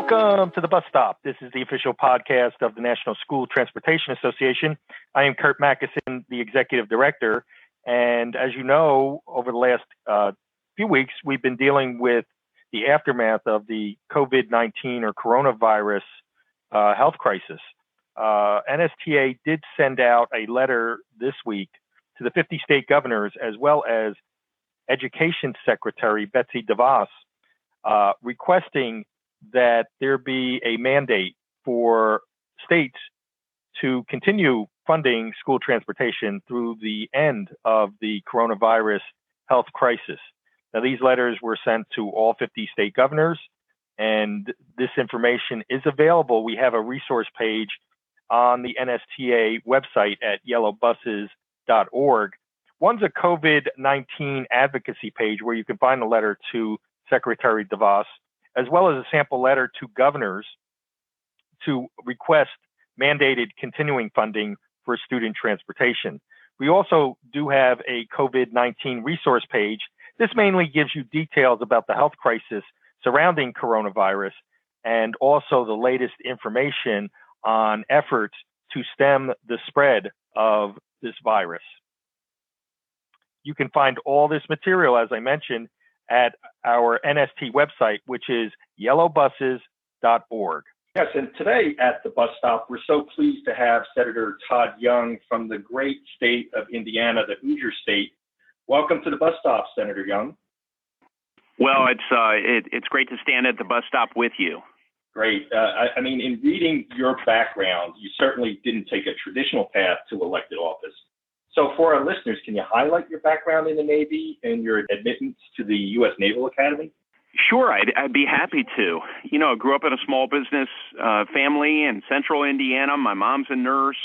Welcome to the bus stop. This is the official podcast of the National School Transportation Association. I am Curt Macysyn, the executive director. And as you know, over the last uh, few weeks, we've been dealing with the aftermath of the COVID 19 or coronavirus uh, health crisis. Uh, NSTA did send out a letter this week to the 50 state governors as well as Education Secretary Betsy DeVos uh, requesting that there be a mandate for states to continue funding school transportation through the end of the coronavirus health crisis. Now, these letters were sent to all 50 state governors, and this information is available. We have a resource page on the NSTA website at yellowbuses.org. One's a COVID 19 advocacy page where you can find a letter to Secretary DeVos as well as a sample letter to governors to request mandated continuing funding for student transportation. We also do have a COVID 19 resource page. This mainly gives you details about the health crisis surrounding coronavirus and also the latest information on efforts to stem the spread of this virus. You can find all this material, as I mentioned, at our NST website, which is yellowbuses.org. Yes, and today at the bus stop, we're so pleased to have Senator Todd Young from the great state of Indiana, the Hoosier State. Welcome to the bus stop, Senator Young. Well, it's uh, it, it's great to stand at the bus stop with you. Great. Uh, I, I mean, in reading your background, you certainly didn't take a traditional path to elected office. So, for our listeners, can you highlight your background in the Navy and your admittance to the U.S. Naval Academy? Sure, I'd, I'd be happy to. You know, I grew up in a small business uh, family in central Indiana. My mom's a nurse.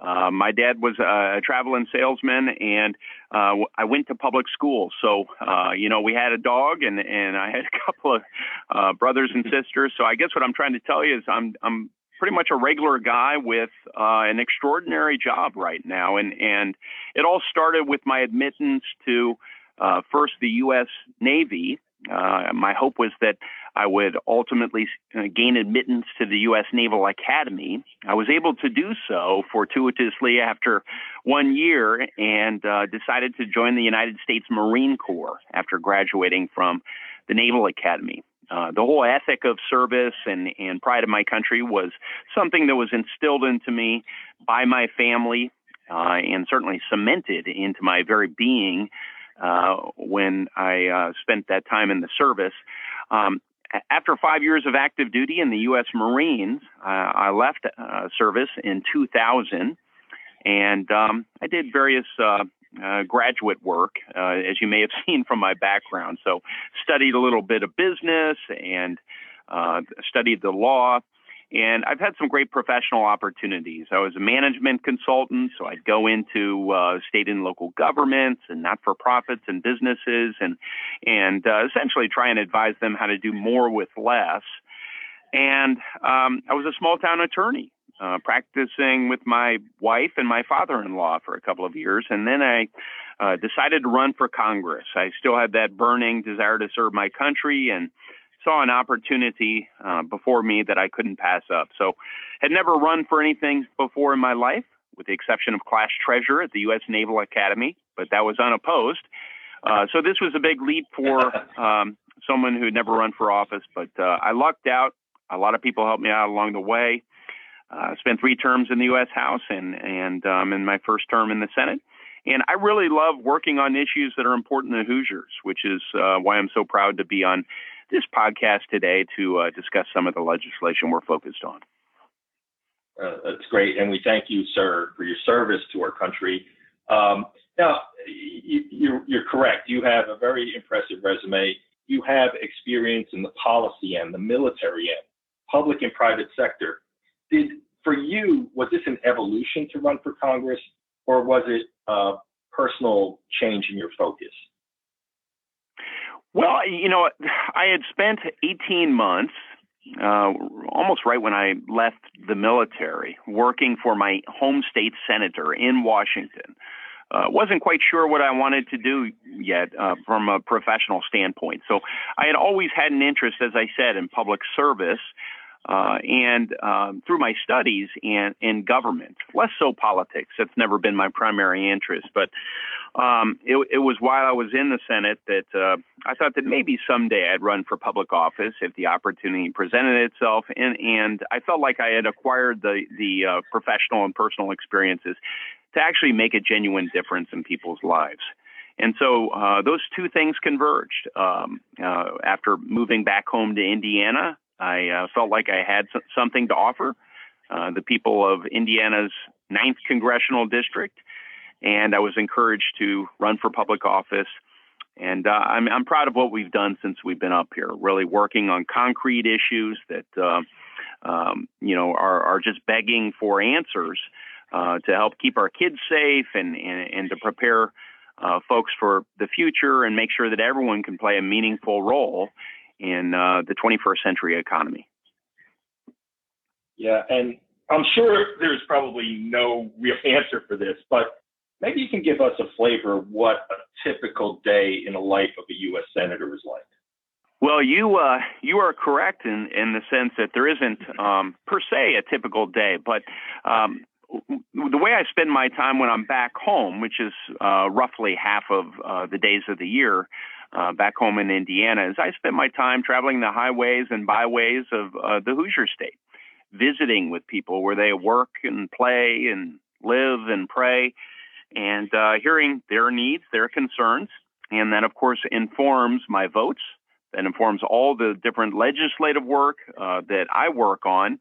Uh, my dad was a traveling salesman, and uh, I went to public school. So, uh, you know, we had a dog, and and I had a couple of uh, brothers and sisters. So, I guess what I'm trying to tell you is I'm I'm pretty much a regular guy with uh, an extraordinary job right now, and and it all started with my admittance to uh, first the U.S. Navy. Uh, my hope was that I would ultimately uh, gain admittance to the U.S. Naval Academy. I was able to do so fortuitously after one year and uh, decided to join the United States Marine Corps after graduating from the Naval Academy. Uh, the whole ethic of service and, and pride of my country was something that was instilled into me by my family uh, and certainly cemented into my very being uh, when I uh, spent that time in the service. Um, after five years of active duty in the U.S. Marines, uh, I left service in 2000, and um, I did various uh, graduate work, uh, as you may have seen from my background. So, studied a little bit of business and uh, studied the law. And I've had some great professional opportunities. I was a management consultant, so I'd go into uh, state and local governments and not-for-profits and businesses, and and uh, essentially try and advise them how to do more with less. And um, I was a small-town attorney, uh, practicing with my wife and my father-in-law for a couple of years, and then I uh, decided to run for Congress. I still had that burning desire to serve my country, and saw an opportunity uh, before me that I couldn't pass up. So, had never run for anything before in my life, with the exception of class treasurer at the U.S. Naval Academy, but that was unopposed. Uh, so this was a big leap for um, someone who had never run for office, but uh, I lucked out. A lot of people helped me out along the way uh, spent three terms in the U.S. House and and um, in my first term in the Senate. And I really love working on issues that are important to Hoosiers, which is uh, why I'm so proud to be on this podcast today to uh, discuss some of the legislation we're focused on. Uh, that's great, and we thank you, sir, for your service to our country. Um, now, you, you're, correct. You have a very impressive resume. You have experience in the policy end, the military end, public and private sector for you was this an evolution to run for Congress, or was it a personal change in your focus? Well, you know, I had spent 18 months, uh, almost right when I left the military, working for my home state senator in Washington. uh, wasn't quite sure what I wanted to do yet uh, from a professional standpoint. So I had always had an interest, as I said, in public service. Uh, and um, through my studies in, in government, less so politics. That's never been my primary interest. But um, it, it, was while I was in the Senate that uh, I thought that maybe someday I'd run for public office if the opportunity presented itself, and and I felt like I had acquired the the uh, professional and personal experiences to actually make a genuine difference in people's lives. And so uh, those two things converged. Um, uh, after moving back home to Indiana, I uh, felt like I had something to offer uh, the people of Indiana's ninth congressional district and I was encouraged to run for public office. And uh, I'm, I'm proud of what we've done since we've been up here, really working on concrete issues that, uh, um, you know, are, are just begging for answers uh, to help keep our kids safe and, and, and to prepare uh, folks for the future and make sure that everyone can play a meaningful role in uh, the 21st century economy. Yeah, and I'm sure there's probably no real answer for this, but Maybe you can give us a flavor of what a typical day in the life of a U.S. senator is like. Well, you uh, you are correct in in the sense that there isn't um, per se a typical day, but um, the way I spend my time when I'm back home, which is uh, roughly half of uh, the days of the year uh, back home in Indiana, is I spent my time traveling the highways and byways of uh, the Hoosier State, visiting with people where they work and play and live and pray and uh, hearing their needs, their concerns, and that, of course, informs my votes. That informs all the different legislative work uh, that I work on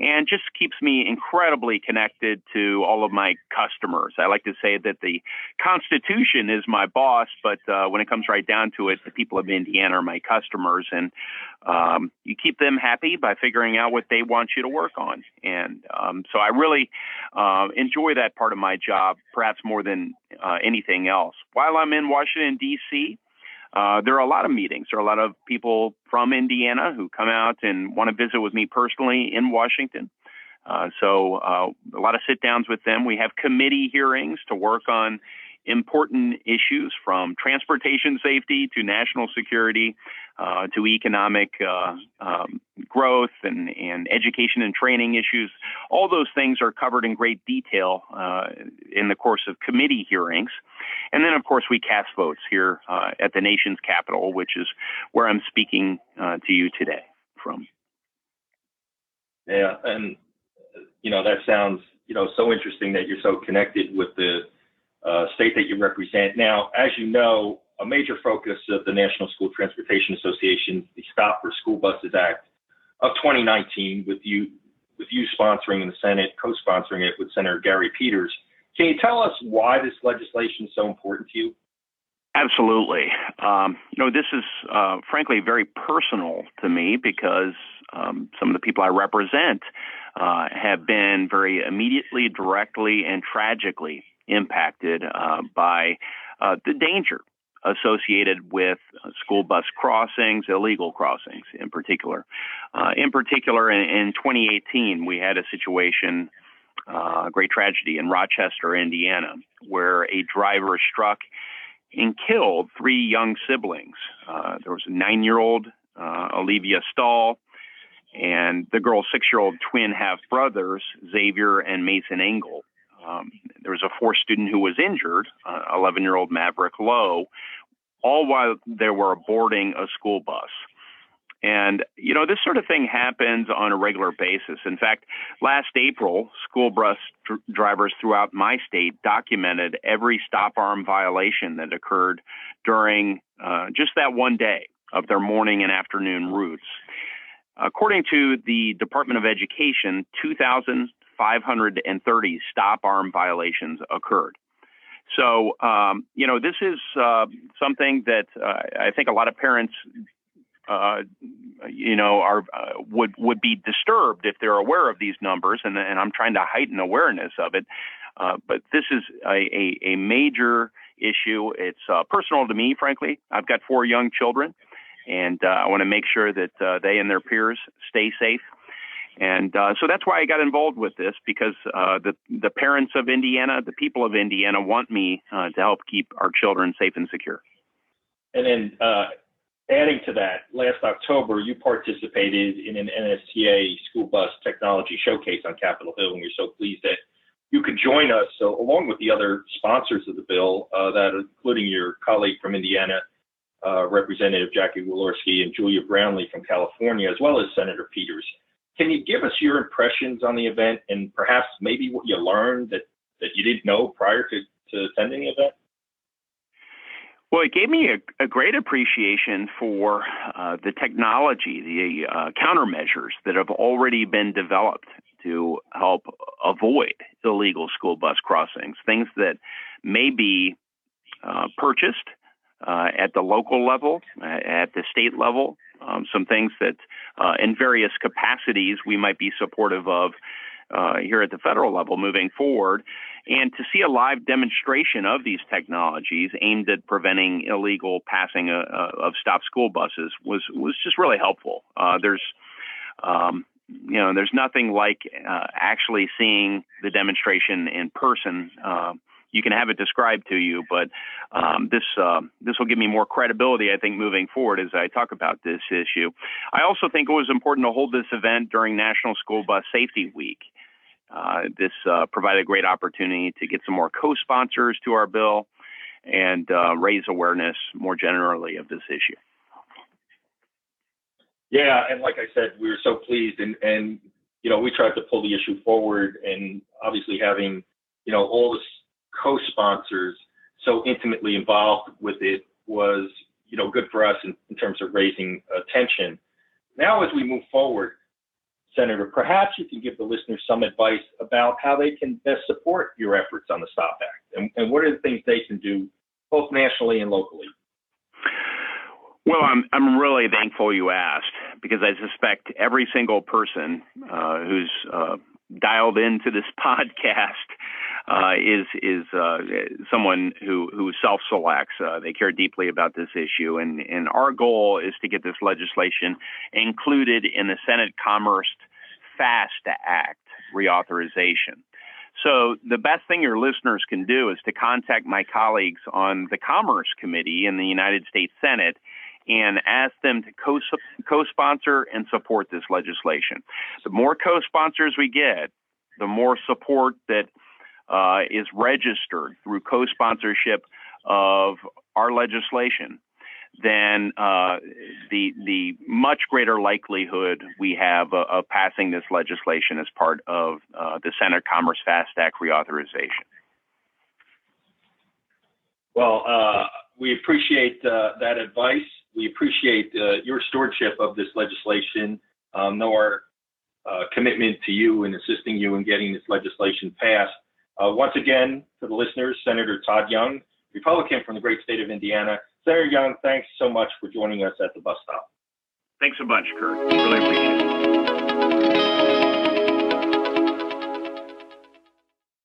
and just keeps me incredibly connected to all of my customers. I like to say that the Constitution is my boss, but uh, when it comes right down to it, the people of Indiana are my customers, and um, you keep them happy by figuring out what they want you to work on. And um, so I really uh, enjoy that part of my job, perhaps more than uh, anything else. While I'm in Washington, D.C., uh, there are a lot of meetings. There are a lot of people from Indiana who come out and want to visit with me personally in Washington. Uh, so uh, a lot of sit downs with them. We have committee hearings to work on important issues from transportation safety to national security uh, to economic uh, um, growth and, and education and training issues. All those things are covered in great detail uh, in the course of committee hearings. And then, of course, we cast votes here uh, at the nation's capital, which is where I'm speaking uh, to you today from. Yeah, and you know that sounds you know so interesting that you're so connected with the uh, state that you represent. Now, as you know, a major focus of the National School Transportation Association, the Stop for School Buses Act of 2019, with you with you sponsoring in the Senate, co-sponsoring it with Senator Gary Peters. Can you tell us why this legislation is so important to you? Absolutely. Um, you know, this is uh, frankly very personal to me because um, some of the people I represent uh, have been very immediately, directly, and tragically impacted uh, by uh, the danger associated with school bus crossings, illegal crossings in particular. Uh, in particular, in, in, 2018, we had a situation, uh, a great tragedy in Rochester, Indiana, where a driver struck and killed three young siblings. Uh, there was a nine year old, uh, Alivia Stahl, and the girl's six year old twin half brothers, Xzavier and Mason Ingle. Um, there was a fourth student who was injured, 11 uh, year old Maverick Lowe, all while they were boarding a school bus. And, you know, this sort of thing happens on a regular basis. In fact, last April, school bus dr- drivers throughout my state documented every stop arm violation that occurred during uh, just that one day of their morning and afternoon routes. According to the Department of Education, 2,000 530 stop arm violations occurred. So, um, you know, this is uh, something that uh, I think a lot of parents, uh, you know, are uh, would would be disturbed if they're aware of these numbers, and, and I'm trying to heighten awareness of it. Uh, but this is a, a, a major issue. It's uh, personal to me, frankly. I've got four young children, and I want to make sure that they and their peers stay safe And uh, so that's why I got involved with this because uh, the the parents of Indiana, the people of Indiana, want me uh, to help keep our children safe and secure. And then uh, adding to that, last October you participated in an NSTA school bus technology showcase on Capitol Hill, and we're so pleased that you could join us. So along with the other sponsors of the bill, uh, that including your colleague from Indiana, uh, Representative Jackie Walorski and Julia Brownley from California, as well as Senator Peters. Can you give us your impressions on the event and perhaps maybe what you learned that, that you didn't know prior to, to attending the event? Well, it gave me a, a great appreciation for uh, the technology, the uh, countermeasures that have already been developed to help avoid illegal school bus crossings, things that may be uh, purchased uh, at the local level, uh, at the state level, um, some things that uh, in various capacities we might be supportive of uh, here at the federal level moving forward. And to see a live demonstration of these technologies aimed at preventing illegal passing uh, uh, of stop school buses was was just really helpful. there's um, you know, there's nothing like actually seeing the demonstration in person you can have it described to you, but um, this uh, this will give me more credibility, I think, moving forward as I talk about this issue. I also think it was important to hold this event during National School Bus Safety Week. Uh, this uh, provided a great opportunity to get some more co-sponsors to our bill and uh, raise awareness more generally of this issue. Yeah, and like I said, we were so pleased, and and you know we tried to pull the issue forward, and obviously having you know all the co-sponsors so intimately involved with it was, you know, good for us in, in terms of raising attention. Now, as we move forward, Senator, perhaps you can give the listeners some advice about how they can best support your efforts on the STOP Act and, and what are the things they can do both nationally and locally? Well, I'm I'm really thankful you asked because I suspect every single person uh, who's uh, dialed into this podcast uh, is is uh, someone who who self selects. Uh, they care deeply about this issue, and and our goal is to get this legislation included in the Senate Commerce FAST Act reauthorization. So the best thing your listeners can do is to contact my colleagues on the Commerce Committee in the United States Senate and ask them to co- co-sponsor and support this legislation. The more co-sponsors we get, the more support that uh, is registered through co-sponsorship of our legislation, then uh, the the much greater likelihood we have uh, of passing this legislation as part of uh, the Senate Commerce Fast Act reauthorization. Well, uh, we appreciate uh, that advice. We appreciate your stewardship of this legislation. Um, our commitment to you and assisting you in getting this legislation passed. Uh, once again, to the listeners, Senator Todd Young, Republican from the great state of Indiana. Senator Young, thanks so much for joining us at the bus stop. Thanks a bunch, Curt. Really appreciate it.